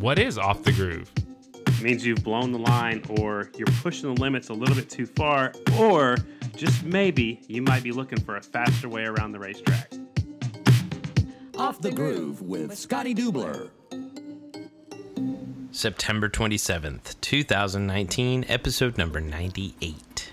What is off the groove? It means you've blown the line or you're pushing the limits a little bit too far, or just maybe you might be looking for a faster way around the racetrack. Off the Groove with Scotty Dubler. September 27th, 2019, episode number 98.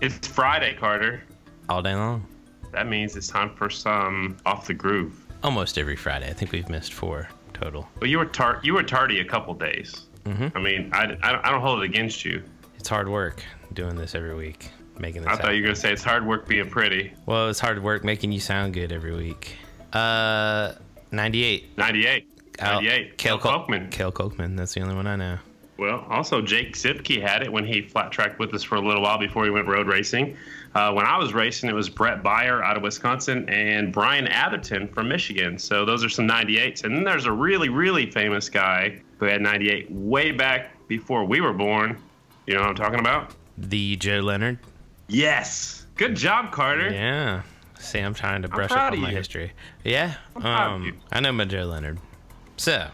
It's Friday, Carter. All day long. That means it's time for some off the groove. Almost every Friday. I think we've missed four total. But you were tar- you were tardy a couple days. Mm-hmm. I mean, I, I, don't, hold it against you. It's hard work doing this every week, making this I thought happen. you were gonna say it's hard work being pretty. Well, it's hard work making you sound good every week. Uh, ninety eight. Ninety eight. Ninety eight. Kale Folkman. Kale Kolkman. That's the only one I know. Well, also Jake Zemke had it when he flat tracked with us for a little while before he went road racing. Uh, when I was racing, it was Brett Beyer out of Wisconsin and Brian Atherton from Michigan. So those are some 98s. And then there's a really, really famous guy who had 98 way back before we were born. You know what I'm talking about? The Joe Leonard. Yes. Good job, Carter. Yeah. See, I'm trying to brush up on my you. history. Yeah. I'm proud of Um. I know my Joe Leonard. So,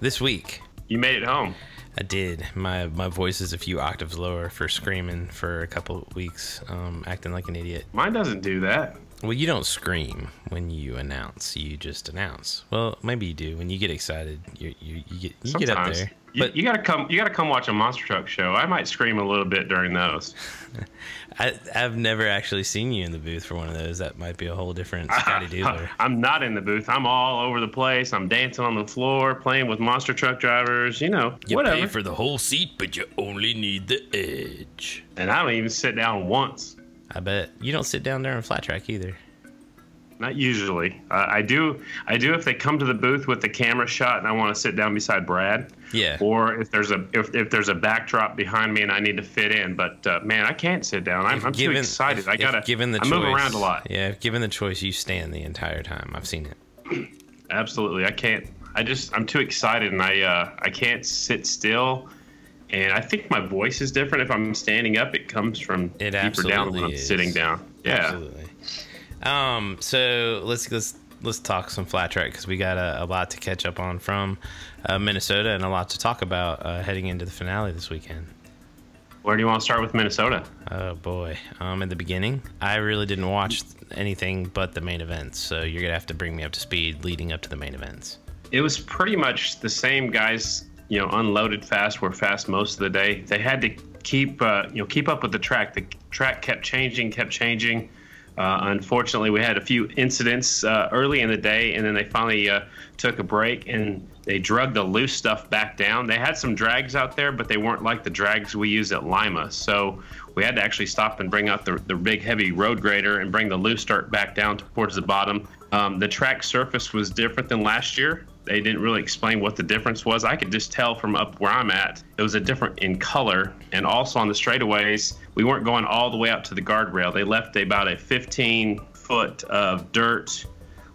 this week, You made it home. I did. My my voice is a few octaves lower for screaming for a couple of weeks, um, acting like an idiot. Mine doesn't do that. Well, you don't scream when you announce. You just announce. Well, maybe you do. When you get excited, you you, you get you get up there. You, But you gotta come. You gotta come watch a monster truck show. I might scream a little bit during those. I, I've never actually seen you in the booth for one of those. That might be a whole different Scotty Doodler. I'm not in the booth. I'm all over the place. I'm dancing on the floor, playing with monster truck drivers. You know, You whatever. pay for the whole seat, but you only need the edge. and I don't even sit down once. I bet you don't sit down there on flat track either. Not usually. Uh, I do. I do if they come to the booth with the camera shot and I want to sit down beside Brad. Yeah. Or if there's a if, if there's a backdrop behind me and I need to fit in, but uh, man, I can't sit down. I'm, I'm too excited. if- I gotta. given the I choice, move around a lot. Yeah, if given the choice, you stand the entire time. I've seen it. Absolutely, I can't. I just I'm too excited and I uh, I can't sit still. And I think my voice is different if I'm standing up. It comes from It deeper down when I'm is. sitting down. Yeah. Absolutely. Um. So let's let's let's talk some flat track because we got a, a lot to catch up on from uh, Minnesota and a lot to talk about uh, heading into the finale this weekend. Where do you want to start with Minnesota? Oh boy. Um. In the beginning, I really didn't watch anything but the main events. So you're gonna have to bring me up to speed leading up to the main events. It was pretty much the same guys. You know, unloaded fast were fast most of the day. They had to keep uh, you know keep up with the track. The track kept changing, kept changing. Uh, unfortunately, we had a few incidents uh, early in the day, and then they finally uh, took a break and they drug the loose stuff back down. They had some drags out there, but they weren't like the drags we use at Lima. So we had to actually stop and bring out the, the big heavy road grader and bring the loose dirt back down towards the bottom. Um, the track surface was different than last year. They didn't really explain what the difference was. I could just tell from up where I'm at, it was a different in color. And also on the straightaways, we weren't going all the way up to the guardrail. They left about a 15 foot of dirt,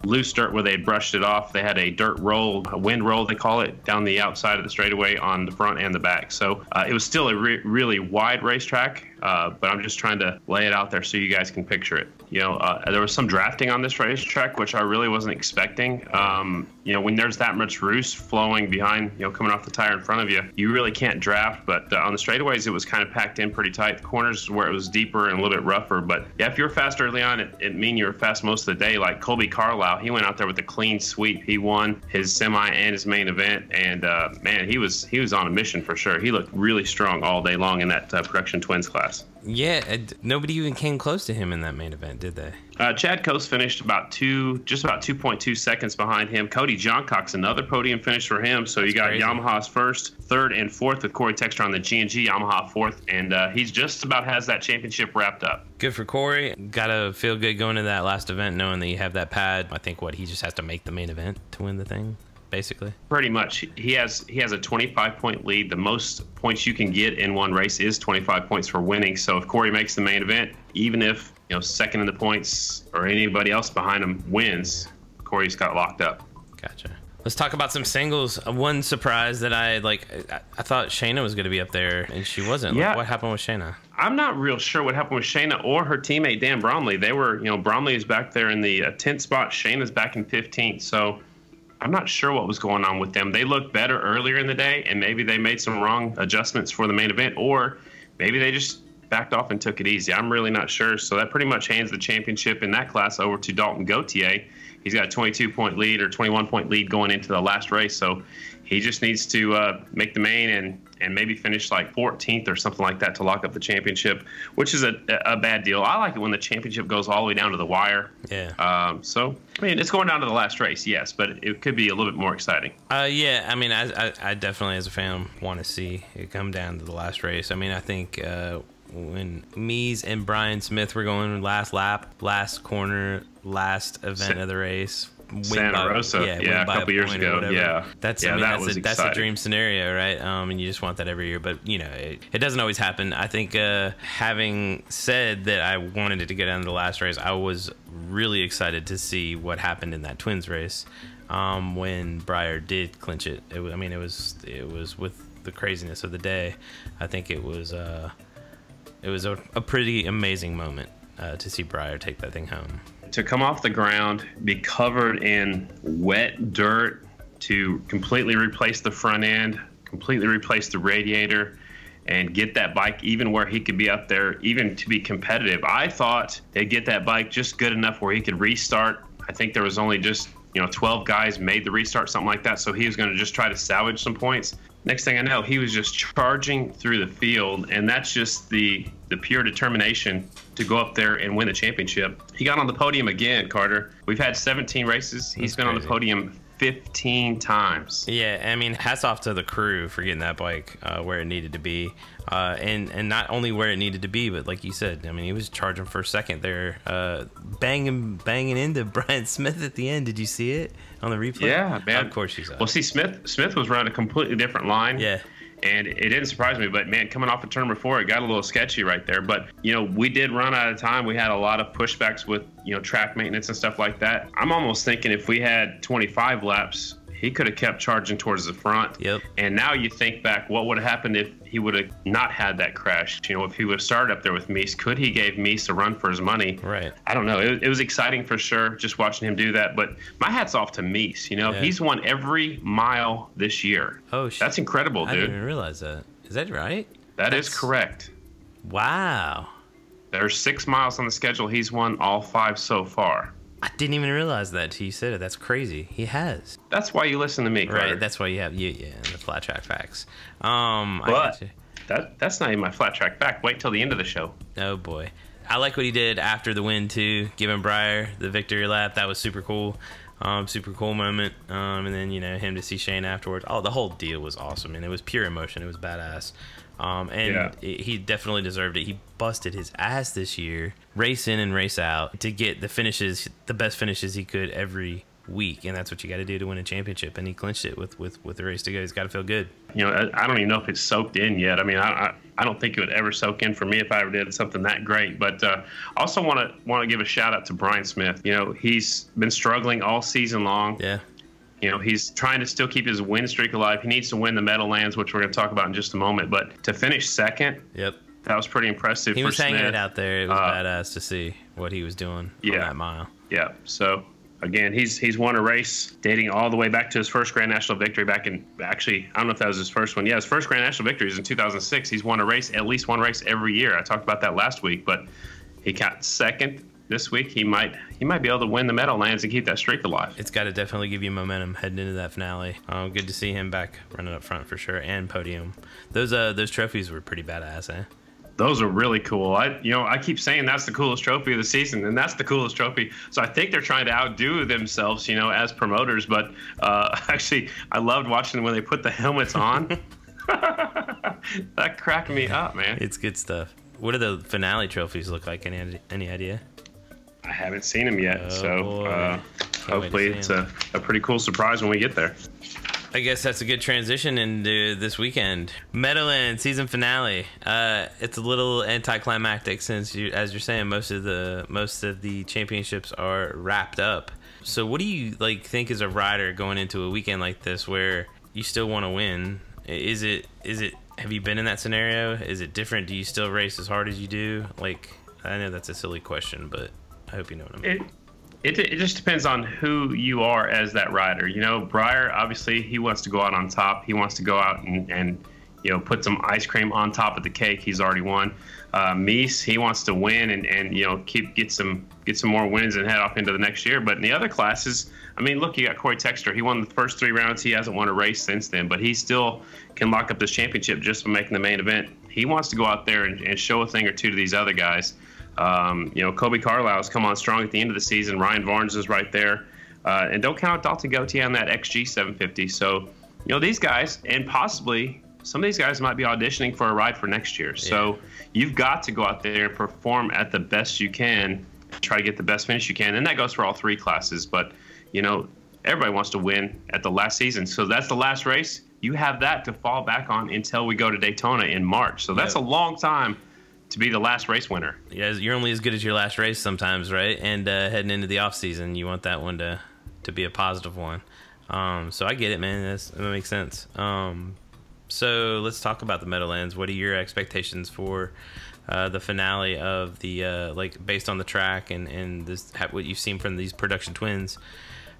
loose dirt where they had brushed it off. They had a dirt roll, a wind roll, they call it, down the outside of the straightaway on the front and the back. So uh, it was still a re- really wide racetrack, uh, but I'm just trying to lay it out there so you guys can picture it. You know, uh, there was some drafting on this racetrack, which I really wasn't expecting. Um, you know, when there's that much roost flowing behind, you know, coming off the tire in front of you, you really can't draft. But uh, on the straightaways, it was kind of packed in pretty tight. The corners where it was deeper and a little bit rougher. But yeah, if you're fast early on, it, it mean you were fast most of the day. Like Colby Carlisle, he went out there with a clean sweep. He won his semi and his main event, and uh, man, he was he was on a mission for sure. He looked really strong all day long in that uh, production twins class. Yeah, and nobody even came close to him in that main event, did they? Uh, Chad Cose finished about two, just about 2.2 seconds behind him. Cody Johncox's another podium finish for him. So you got crazy. Yamaha's first, third, and fourth with Corey Texter on the G and G. Yamaha fourth, and uh, he's just about has that championship wrapped up. Good for Corey. Gotta feel good going to that last event, knowing that you have that pad. I think what he just has to make the main event to win the thing, basically. Pretty much, he has he has a 25 point lead. The most points you can get in one race is 25 points for winning. So if Corey makes the main event, even if you know second in the points or anybody else behind him wins, Corey's got locked up. Gotcha. Let's talk about some singles. Uh, One surprise that I like, I, thought Shayna was going to be up there, and she wasn't. Like, Yeah. what happened with Shayna? I'm not real sure what happened with Shayna or her teammate Dan Bromley. They were, you know, Bromley is back there in the uh, 10th spot. Shayna's back in 15th. So I'm not sure what was going on with them. They looked better earlier in the day, and maybe they made some wrong adjustments for the main event, or maybe they just backed off and took it easy. I'm really not sure. So that pretty much hands the championship in that class over to Dalton Gauthier. He's got a 22 point lead or 21 point lead going into the last race. So he just needs to uh, make the main and and maybe finish like 14th or something like that to lock up the championship, which is a, a bad deal. I like it when the championship goes all the way down to the wire. Yeah. Um, so I mean, it's going down to the last race, yes, but it could be a little bit more exciting. Uh, yeah, I mean, I, I, I definitely, as a fan, want to see it come down to the last race. I mean, I think uh, when Mees and Brian Smith were going last lap, last corner, last event of the race. Win Santa by- Rosa, win yeah, a couple years ago, yeah. that's Yeah, I mean, that that's a, that's a dream scenario, right? Um, and you just want that every year, but you know, it, it doesn't always happen. I think uh, having said that, I wanted it to go down to the last race. I was really excited to see what happened in that Twins race um, when Briar did clinch it. it. I mean, it was it was with the craziness of the day. I think it was uh, it was a, a pretty amazing moment uh, to see Briar take that thing home. To come off the ground, be covered in wet dirt, to completely replace the front end, completely replace the radiator, and get that bike even where he could be up there, even to be competitive. I thought they'd get that bike just good enough where he could restart. I think there was only just you know 12 guys made the restart, something like that. So he was going to just try to salvage some points. Next thing I know, he was just charging through the field, and that's just the the pure determination to go up there and win the championship. He got on the podium again, Carter. We've had 17 races. He's been on the podium 15 times. Yeah, I mean, hats off to the crew for getting that bike uh, where it needed to be, uh, and and not only where it needed to be, but like you said, I mean, he was charging for a second there, uh, banging banging into Brian Smith at the end. Did you see it on the replay? Yeah, man. Of course you saw. Well, see, Smith Smith was running a completely different line. Yeah. And it didn't surprise me, but man, coming off of turn before, it got a little sketchy right there. But you know, we did run out of time. We had a lot of pushbacks with you know track maintenance and stuff like that. I'm almost thinking if we had 25 laps, he could have kept charging towards the front. Yep. And now you think back, what would have happened if he would have not had that crash? You know, if he would have started up there with Mees, could he gave Mees a run for his money? Right. I don't know. It, it was exciting for sure, just watching him do that. But my hat's off to Mees. You know, Yeah. he's won every mile this year. Oh, shit. That's incredible, dude. I didn't even realize that. Is that right? That is That's- correct. Wow. There's six miles on the schedule. He's won all five so far. I didn't even realize that till you said it. That's crazy. He has. That's why you listen to me, Carter. Right. That's why you have you yeah the flat track facts. Um. But that that's not even my flat track back. Wait till the end of the show. Oh boy. I like what he did after the win too, giving Briar the victory lap. That was super cool. Um, super cool moment. Um, and then you know him to see Shane afterwards. Oh, the whole deal was awesome, and it was pure emotion. It was badass. Um, and Yeah. it- he definitely deserved it. He busted his ass this year, race in and race out, to get the finishes, the best finishes he could every week, and that's what you got to do to win a championship. And he clinched it with with with the race to go. He's got to feel good. You know, I, I don't even know if it's soaked in yet. I mean, I, I I don't think it would ever soak in for me if I ever did something that great. But uh, I also want to want to give a shout out to Brian Smith. You know, he's been struggling all season long. Yeah. You know, he's trying to still keep his win streak alive. He needs to win the Meadowlands, which we're going to talk about in just a moment. But to finish second, Yep. that was pretty impressive. He for was hanging Smith. it out there. It was Uh, badass to see what he was doing on Yeah. that mile. Yeah. So again, he's he's won a race dating all the way back to his first Grand National victory back in actually I don't know if that was his first one. Yeah, his first Grand National victory was in 2006. He's won a race at least one race every year. I talked about that last week, but he got second this week. He might he might be able to win the Meadowlands and keep that streak alive. It's got to definitely give you momentum heading into that finale. Uh, good to see him back running up front for sure, and podium. Those uh those trophies were pretty badass, eh? Those are really cool. I you know I keep saying that's the coolest trophy of the season, and that's the coolest trophy. So I think they're trying to outdo themselves, you know, as promoters. But uh, actually, I loved watching when they put the helmets on. that cracked me up, man. It's good stuff. What do the finale trophies look like? Any any idea? I haven't seen him yet, Oh, so uh, Can't wait to hopefully it's a, a pretty cool surprise when we get there. I guess that's a good transition into this weekend. Meadowland season finale. Uh, it's a little anticlimactic since you, as you're saying, most of the most of the championships are wrapped up. So, what do you like think as a rider going into a weekend like this where you still want to win? Is it is it? Have you been in that scenario? Is it different? Do you still race as hard as you do? Like, I know that's a silly question, but I hope you know what I mean. It it, it just depends on who you are as that rider. You know, Briar obviously he wants to go out on top. He wants to go out and, and you know put some ice cream on top of the cake. He's already won. Uh, Mees he wants to win and, and you know keep get some get some more wins and head off into the next year. But in the other classes, I mean, look, you got Corey Texter. He won the first three rounds. He hasn't won a race since then, but he still can lock up this championship just from making the main event. He wants to go out there and, and show a thing or two to these other guys. Um, you know, Colby Carlisle's come on strong at the end of the season. Ryan Varnes is right there. Uh, and don't count Dalton Gauthier on that XG 750. So, you know, these guys, and possibly some of these guys might be auditioning for a ride for next year. Yeah. So you've got to go out there and perform at the best you can, try to get the best finish you can. And that goes for all three classes. But, you know, everybody wants to win at the last season. So that's the last race. You have that to fall back on until we go to Daytona in March. So that's a long time to be the last race winner. Yeah, you're only as good as your last race sometimes, right? And uh, heading into the off season, you want that one to to be a positive one. Um, so I get it, man. That's, that makes sense. Um, so let's talk about the Meadowlands. What are your expectations for uh, the finale of the uh, like based on the track and and this what you've seen from these production twins?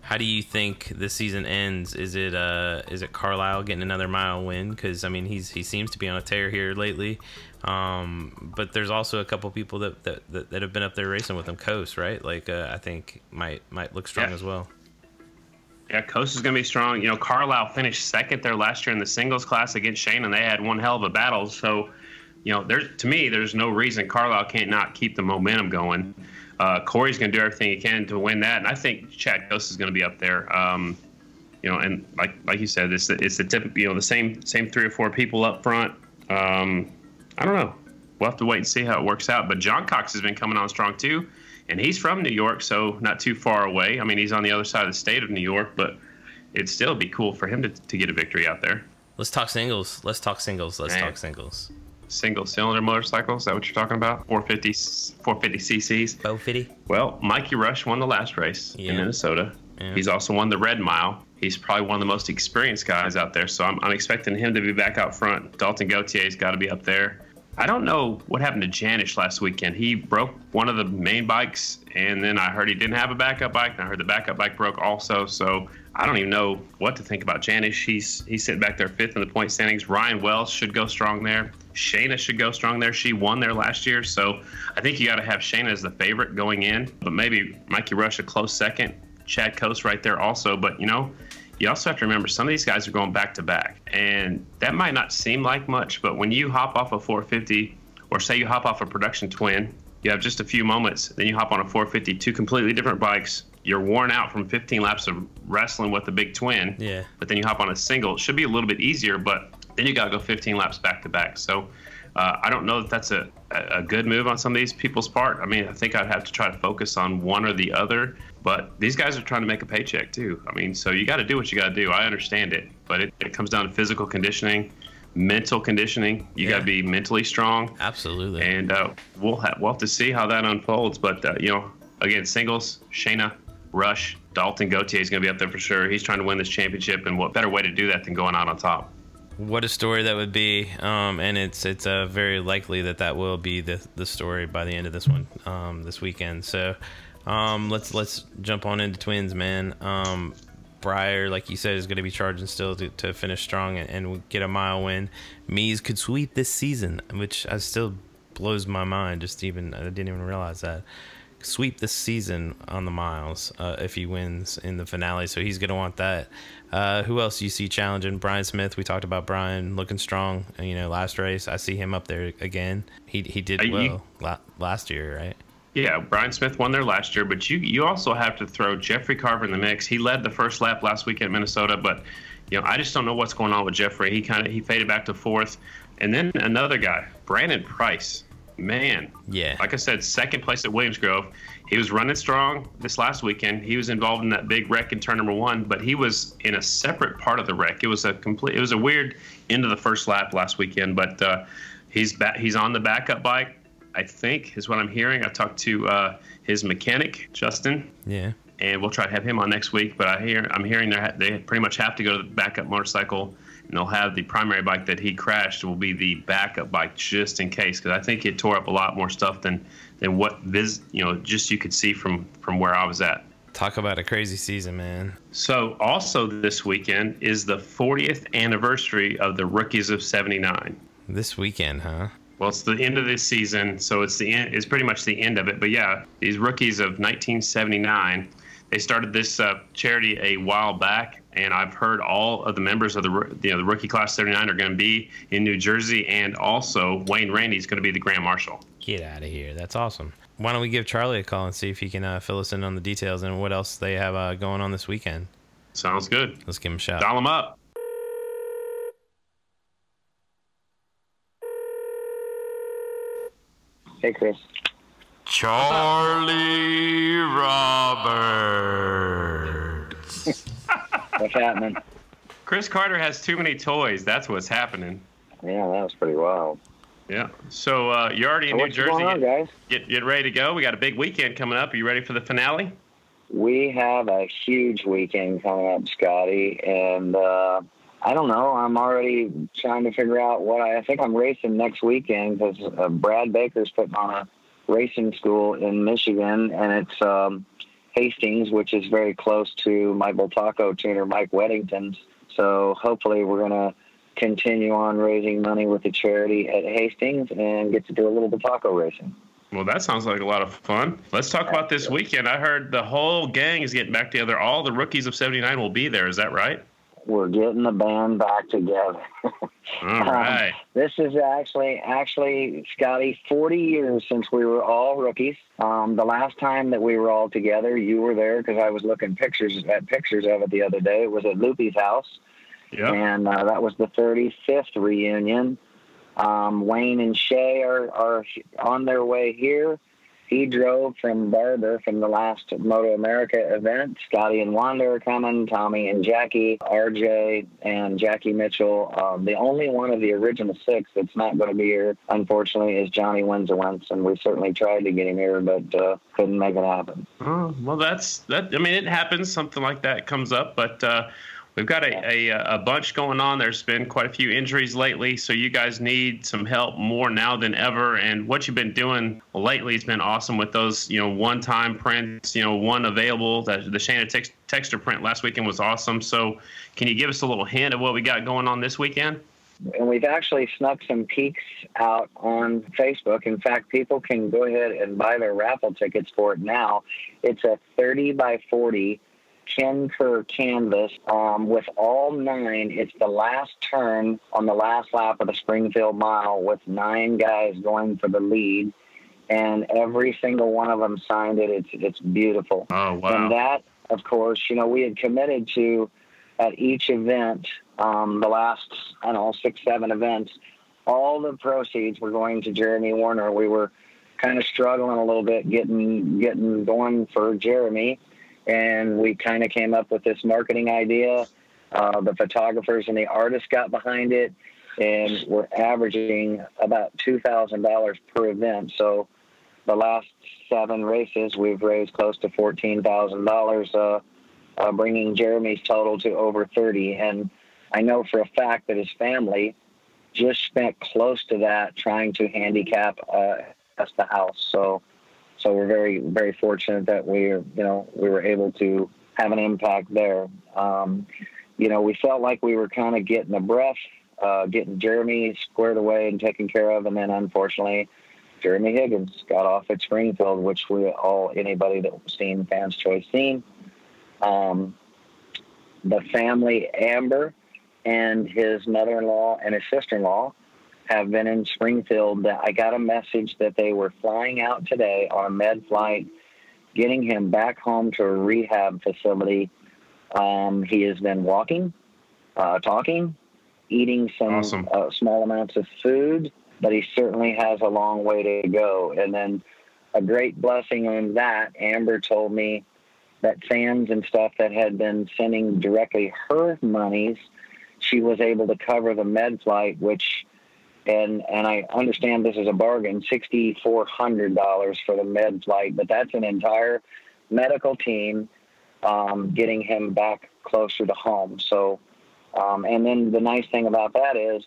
How do you think this season ends? Is it uh is it Carlisle getting another mile win? Because I mean he's he seems to be on a tear here lately. Um, but there's also a couple people that, that, that, that, have been up there racing with him. Cose, right? Like uh, I think might might look strong yeah. as well. Yeah, Cose is going to be strong. You know, Carlisle finished second there last year in the singles class against Shane, and they had one hell of a battle. So, you know, there's to me, there's no reason Carlisle can't not keep the momentum going. Uh, Corey's going to do everything he can to win that, and I think Chad Cose is going to be up there. Um, you know, and like like you said, it's the, it's the typical, you know, the same same three or four people up front. Um, I don't know. We'll have to wait and see how it works out. But Johncox has been coming on strong too, and he's from New York, so not too far away. I mean, he's on the other side of the state of New York, but it'd still be cool for him to, to get a victory out there. Let's talk singles. Let's talk singles. Let's Man. talk singles. Single cylinder motorcycles. Is that what you're talking about? 450, 450 cc's. 450. Well, Mikey Rush won the last race yeah. in Minnesota. Yeah. He's also won the Red Mile. He's probably one of the most experienced guys out there, so I'm, I'm expecting him to be back out front. Dalton Gauthier's got to be up there. I don't know what happened to Janish last weekend. He broke one of the main bikes, and then I heard he didn't have a backup bike, and I heard the backup bike broke also. So I don't even know what to think about Janish. He's he's sitting back there fifth in the point standings. Ryan Wells should go strong there. Shayna should go strong there. She won there last year, so I think you got to have Shayna as the favorite going in, but maybe Mikey Rush a close second. Chad Cose right there also, but you know you also have to remember some of these guys are going back to back, and that might not seem like much, but when you hop off a 450, or say you hop off a production twin, you have just a few moments, then you hop on a 450, two completely different bikes. You're worn out from 15 laps of wrestling with the big twin. Yeah. But then you hop on a single. It should be a little bit easier, but then you got to go 15 laps back to back. So uh, I don't know that that's a, a good move on some of these people's part. I mean, I think I'd have to try to focus on one or the other. But these guys are trying to make a paycheck too. I mean, so you got to do what you got to do. I understand it, but it, it comes down to physical conditioning, mental conditioning. You yeah. got to be mentally strong. Absolutely. And uh, we'll have we'll have to see how that unfolds. But uh, you know, again, singles, Shayna, Rush, Dalton Gauthier is going to be up there for sure. He's trying to win this championship, and what better way to do that than going out on top? What a story that would be, um, and it's it's uh, very likely that that will be the the story by the end of this one um, this weekend. So um, let's let's jump on into twins, man. Um, Briar, like you said, is going to be charging still to, to finish strong and, and, get a mile win. Mees could sweep this season, which I still blows my mind. Just even I didn't even realize that sweep this season on the miles uh, if he wins in the finale. So he's going to want that. Uh, who else do you see challenging? Brian Smith. We talked about Brian looking strong. You know, last race I see him up there again. He he did well you, last year, right? Yeah, Brian Smith won there last year, but you you also have to throw Jeffrey Carver in the mix. He led the first lap last week at Minnesota, but you know I just don't know what's going on with Jeffrey. He kind of he faded back to fourth, and then another guy, Brandon Price man. Yeah. Like I said, second place at Williams Grove. He was running strong this last weekend. He was involved in that big wreck in turn number one, but he was in a separate part of the wreck. It was a complete. It was a weird end of the first lap last weekend, but uh, he's back. He's on the backup bike. I think is what I'm hearing. I talked to uh, his mechanic, Justin. Yeah. And we'll try to have him on next week. But I hear I'm hearing they they pretty much have to go to the backup motorcycle and they'll have the primary bike that he crashed will be the backup bike just in case because I think it tore up a lot more stuff than than what this you know just you could see from from where I was at. Talk about a crazy season, man. So, also this weekend is the 40th anniversary of the Rookies of 79. This weekend, huh? Well, it's the end of this season, so it's the end, it's pretty much the end of it. But yeah, these rookies of 1979, they started this uh, charity a while back, and I've heard all of the members of the you know the rookie class 79 are going to be in New Jersey, and also Wayne Rainey is going to be the grand marshal. Get out of here! That's awesome. Why don't we give Charlie a call and see if he can uh, fill us in on the details and what else they have uh, going on this weekend? Sounds good. Let's give him a shout. Dial him up. Hey, Chris. Charlie Roberts. What's happening? Chris Carter has too many toys. That's what's happening. Yeah, that was pretty wild. Yeah. So uh, you're already in New What's Jersey. going on, guys? Get, get ready to go. We got a big weekend coming up. Are you ready for the finale? We have a huge weekend coming up, Scotty, and uh, I don't know. I'm already trying to figure out what I, I think I'm racing next weekend because uh, Brad Baker's putting on a racing school in Michigan, and it's um, Hastings, which is very close to my Bultaco tuner, Mike Weddington's. So hopefully, we're gonna continue on raising money with the charity at Hastings and get to do a little Bultaco racing. Well, that sounds like a lot of fun. Let's talk about this weekend. I heard the whole gang is getting back together. All the rookies of 79 will be there. Is that right? We're getting the band back together. All right. This is actually, actually, Scotty, 40 years since we were all rookies. Um, the last time that we were all together, you were there because I was looking pictures at pictures of it the other day. It was at Loopy's house, Yeah. and uh, that was the 35th reunion. Um, Wayne and Shay are, are on their way here. He drove from Barber from the last Moto America event. Scotty and Wanda are coming, Tommy and Jackie, RJ and Jackie Mitchell. Um, the only one of the original six that's not going to be here, unfortunately, is Johnny Windsor and we certainly tried to get him here, but uh, couldn't make it happen. Oh, well, that's that. I mean, it happens. Something like that comes up, but uh, we've got a, a a bunch going on. There's been quite a few injuries lately, so you guys need some help more now than ever. And what you've been doing lately has been awesome with those, you know, one-time prints. You know, one available. That the Shana tex- Texter print last weekend was awesome. So, can you give us a little hint of what we got going on this weekend? and we've actually snuck some peeks out on Facebook. In fact, people can go ahead and buy their raffle tickets for it now. It's a 30 by 40 Ken Kerr canvas um, with all nine. It's the last turn on the last lap of the Springfield Mile with nine guys going for the lead. And every single one of them signed it. It's it's beautiful. Oh wow! And that, of course, you know, we had committed to at each event, um, the last, I don't know, six, seven events, all the proceeds were going to Jeremy Warner. We were kind of struggling a little bit getting getting going for Jeremy, and we kind of came up with this marketing idea. Uh, the photographers and the artists got behind it, and we're averaging about two thousand dollars per event. So, the last seven races, we've raised close to fourteen thousand uh, dollars uh, bringing Jeremy's total to over 30. And I know for a fact that his family just spent close to that trying to handicap uh, us the house. So, so we're very, very fortunate that we, you know, we were able to have an impact there. Um, you know, we felt like we were kind of getting a breath, uh, getting Jeremy squared away and taken care of, and then unfortunately. Jeremy Higgins got off at Springfield, which we all anybody that seen Fans Choice seen. Um, the family, Amber, and his mother-in-law and his sister-in-law have been in Springfield. That I got a message that they were flying out today on a med flight, getting him back home to a rehab facility. Um, he has been walking, uh, talking, eating some Awesome. uh, small amounts of food, but he certainly has a long way to go. And then a great blessing on that, Amber told me that fans and stuff that had been sending directly her monies, she was able to cover the med flight, which and and I understand this is a bargain, sixty four hundred dollars for the med flight, but that's an entire medical team um, getting him back closer to home. So, um, and then the nice thing about that is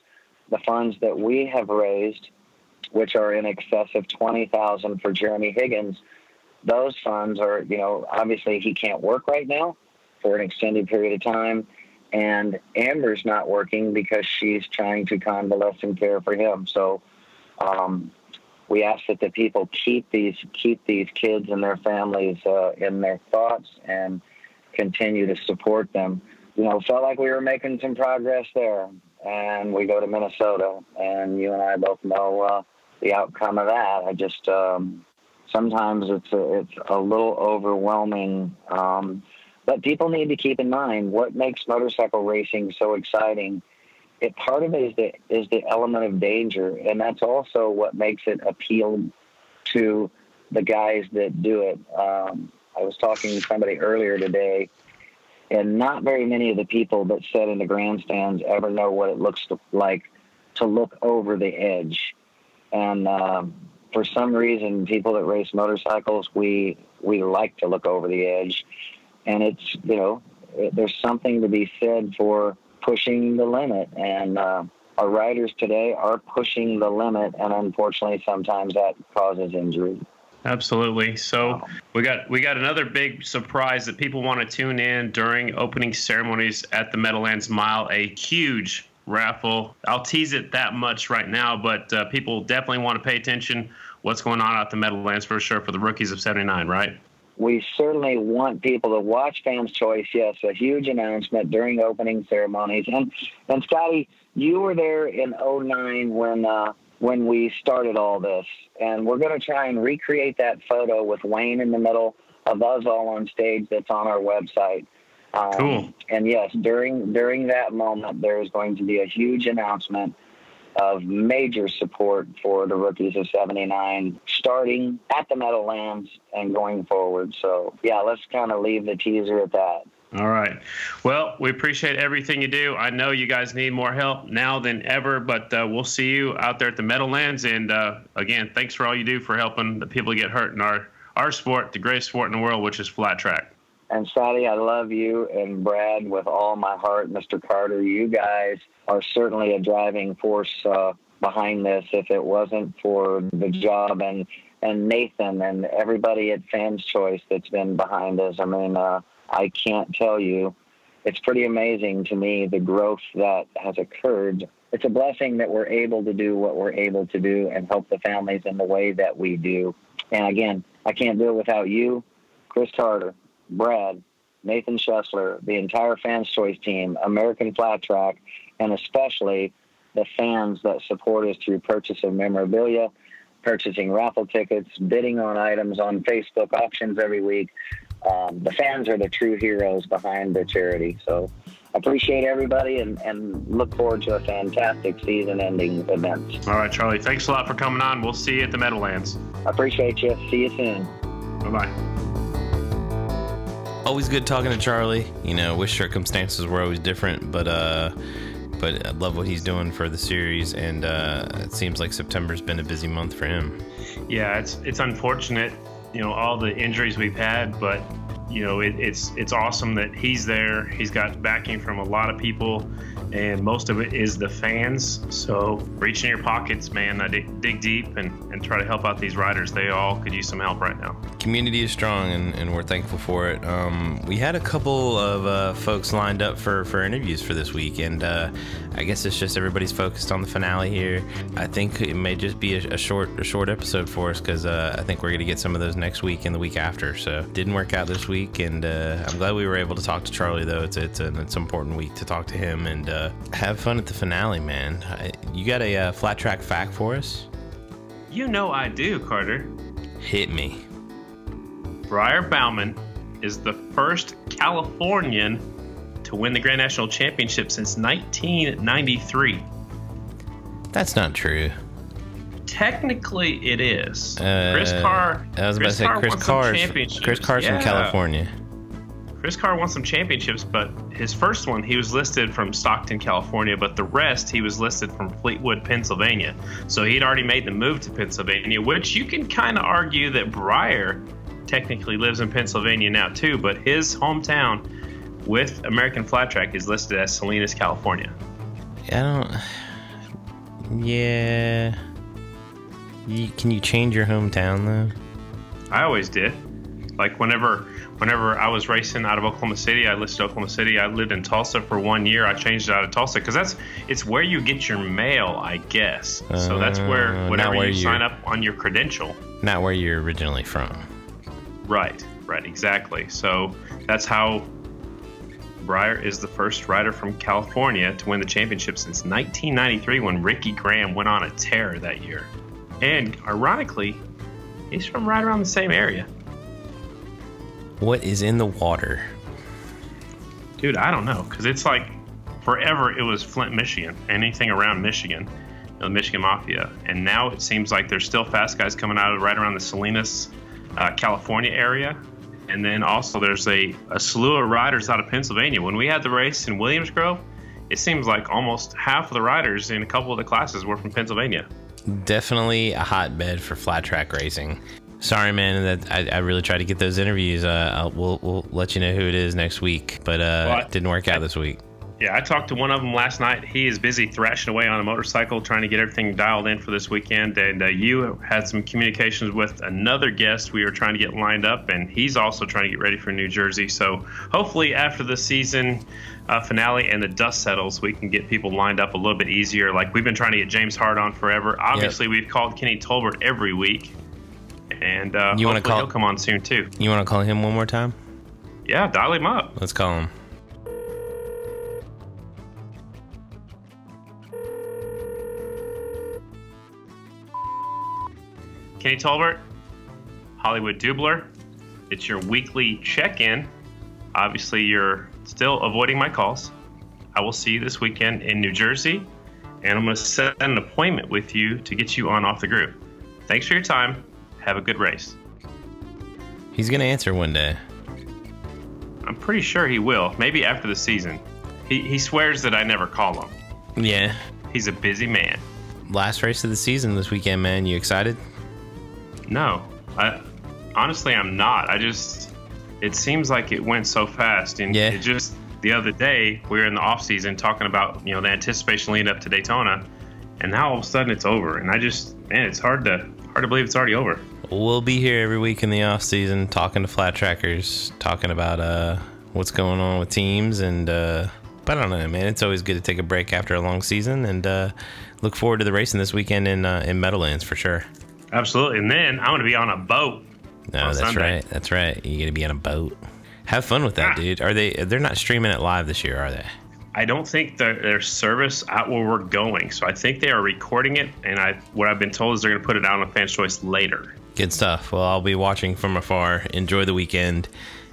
the funds that we have raised, which are in excess of twenty thousand for Jeremy Higgins, those funds are, you know, obviously he can't work right now for an extended period of time. And Amber's not working because she's trying to convalesce and care for him. So um, we ask that the people keep these keep these kids and their families uh, in their thoughts and continue to support them. You know, felt like we were making some progress there, and we go to Minnesota, and you and I both know uh, the outcome of that. I just um, sometimes it's a, it's a little overwhelming. Um, but people need to keep in mind what makes motorcycle racing so exciting. It part of it is the is the element of danger, and that's also what makes it appeal to the guys that do it. Um, I was talking to somebody earlier today, and not very many of the people that sit in the grandstands ever know what it looks like to look over the edge. And um, for some reason, people that race motorcycles, we we like to look over the edge, and it's you know there's something to be said for pushing the limit, and uh, our riders today are pushing the limit, and unfortunately, sometimes that causes injury. Absolutely. So we got we got another big surprise that people want to tune in during opening ceremonies at the Meadowlands Mile. A huge raffle. I'll tease it that much right now, but uh, people definitely want to pay attention. What's going on at the Meadowlands for sure for the rookies of '79, right? We certainly want people to watch Fans Choice. Yes, a huge announcement during opening ceremonies. And and Scotty, you were there in 09 when uh, when we started all this, and we're going to try and recreate that photo with Wayne in the middle of us all on stage. That's on our website. Um, cool. And yes, during during that moment, there is going to be a huge announcement of major support for the rookies of 79 starting at the Meadowlands and going forward. So, yeah, let's kind of leave the teaser at that. All right. Well, we appreciate everything you do. I know you guys need more help now than ever, but uh, we'll see you out there at the Meadowlands. And uh, again, thanks for all you do for helping the people get hurt in our, our sport, the greatest sport in the world, which is flat track. And Scotty, I love you and Brad with all my heart. Mr. Carter, you guys are certainly a driving force uh, behind this. If it wasn't for the job and and Nathan and everybody at Fans Choice that's been behind us, I mean, uh, I can't tell you. It's pretty amazing to me the growth that has occurred. It's a blessing that we're able to do what we're able to do and help the families in the way that we do. And again, I can't do it without you, Chris Carter, Brad, Nathan Schessler, the entire Fans Choice team, American Flat Track, and especially the fans that support us through purchase of memorabilia, purchasing raffle tickets, bidding on items on Facebook auctions every week. Um, the fans are the true heroes behind the charity. So appreciate everybody and, and look forward to a fantastic season ending event. All right, Charlie. Thanks a lot for coming on. We'll see you at the Meadowlands. I appreciate you. See you soon. Bye bye always good talking to Charlie. You know, wish circumstances were always different, but uh, but I love what he's doing for the series, and uh, it seems like September's been a busy month for him. Yeah, it's it's unfortunate, you know, all the injuries we've had, but you know, it, it's it's awesome that he's there. He's got backing from a lot of people and most of it is the fans. So reach in your pockets, man. I dig, dig deep and, and try to help out these riders. They all could use some help right now. Community is strong, and, and we're thankful for it. Um, we had a couple of uh, folks lined up for, for interviews for this week, and uh, I guess it's just everybody's focused on the finale here. I think it may just be a, a short a short episode for us because uh, I think we're gonna get some of those next week and the week after. So didn't work out this week, and uh, I'm glad we were able to talk to Charlie though. It's it's an, it's an important week to talk to him and uh, have fun at the finale, man. You got a uh, flat track fact for us? You know I do, Carter. Hit me. Briar Bauman is the first Californian to win the Grand National Championship since 1993. That's not true. Technically, it is. Uh, Chris Carr. I was Chris about to say Chris Carr. Chris Carr's yeah. from California. Chris Carr won some championships, but his first one he was listed from Stockton, California, but the rest he was listed from Fleetwood, Pennsylvania. So he'd already made the move to Pennsylvania, which you can kind of argue that Briar technically lives in Pennsylvania now too, but his hometown with American Flat Track is listed as Salinas, California. I don't. Yeah. You, can you change your hometown though? I always did. Like whenever whenever I was racing out of Oklahoma City, I listed Oklahoma City. I lived in Tulsa for one year. I changed it out of Tulsa because that's it's where you get your mail, I guess. so that's where Uh, whenever where you you're- sign up on your credential. Not where you're originally from. Right, right, exactly. So that's how Briar is the first rider from California to win the championship since 1993 when Ricky Graham went on a tear that year. And ironically, he's from right around the same area. What is in the water? Dude, I don't know, because it's like forever it was Flint, Michigan, anything around Michigan, the Michigan Mafia. And now it seems like there's still fast guys coming out of right around the Salinas, uh, California area. And then also there's a, a slew of riders out of Pennsylvania. When we had the race in Williams Grove, it seems like almost half of the riders in a couple of the classes were from Pennsylvania. Definitely a hotbed for flat track racing. Sorry, man. That I, I really tried to get those interviews. Uh, we'll we'll let you know who it is next week, but uh, Well, I- didn't work out this week. Yeah, I talked to one of them last night. He is busy thrashing away on a motorcycle, trying to get everything dialed in for this weekend. And uh, you had some communications with another guest we were trying to get lined up, and he's also trying to get ready for New Jersey. So hopefully, after the season uh, finale and the dust settles, we can get people lined up a little bit easier. Like we've been trying to get James Hart on forever. Obviously, we've called Kenny Tolbert every week, and uh, You wanna call- he'll come on soon too. You want to call him one more time? Yeah, dial him up. Let's call him. Kenny Tolbert, Hollywood Dubler. It's your weekly check in. Obviously, you're still avoiding my calls. I will see you this weekend in New Jersey, and I'm going to set an appointment with you to get you on off the groove. Thanks for your time. Have a good race. He's gonna answer one day. I'm pretty sure he will, maybe after the season. He, he swears that I never call him. Yeah. He's a busy man. Last race of the season this weekend, man. You excited? No, I honestly I'm not. I just it seems like it went so fast, and Yeah. it just the other day we were in the off season talking about you know the anticipation leading up to Daytona, and now all of a sudden it's over, and I just man, it's hard to hard to believe it's already over. We'll be here every week in the off season talking to flat trackers, talking about uh what's going on with teams and uh but I don't know, man. It's always good to take a break after a long season and uh look forward to the racing this weekend in uh, in Meadowlands for sure. Absolutely, and then I'm gonna be on a boat. No, that's Sunday. right. That's right. You're gonna be on a boat. Have fun with that, Ah. dude. Are they? They're not streaming it live this year, are they? I don't think that there's service out where we're going, so I think they are recording it, and I what I've been told is they're gonna put it out on Fans Choice later. Good stuff. Well, I'll be watching from afar. Enjoy the weekend,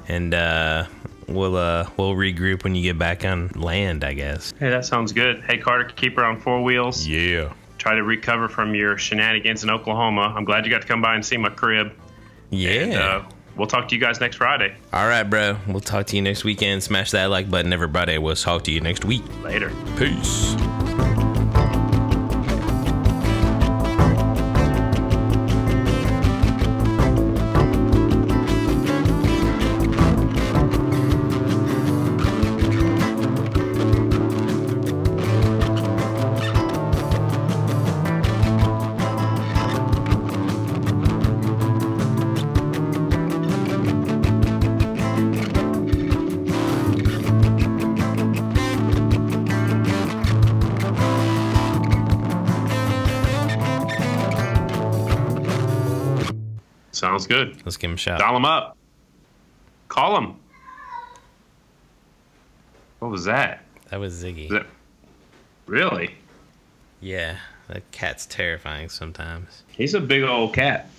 and uh, we'll uh, we'll regroup when you get back on land, I guess. Hey, that sounds good. Hey, Carter, keep her on four wheels. Yeah. try to recover from your shenanigans in Oklahoma. I'm glad you got to come by and see my crib. Yeah. And, uh, we'll talk to you guys next Friday. All right, bro. We'll talk to you next weekend. Smash that like button, everybody. We'll talk to you next week. Later. Peace. Good. Let's give him a shot. Dial him up. Call him. What was that? That was Ziggy. Is that really? Yeah, that cat's terrifying sometimes. He's a big old cat.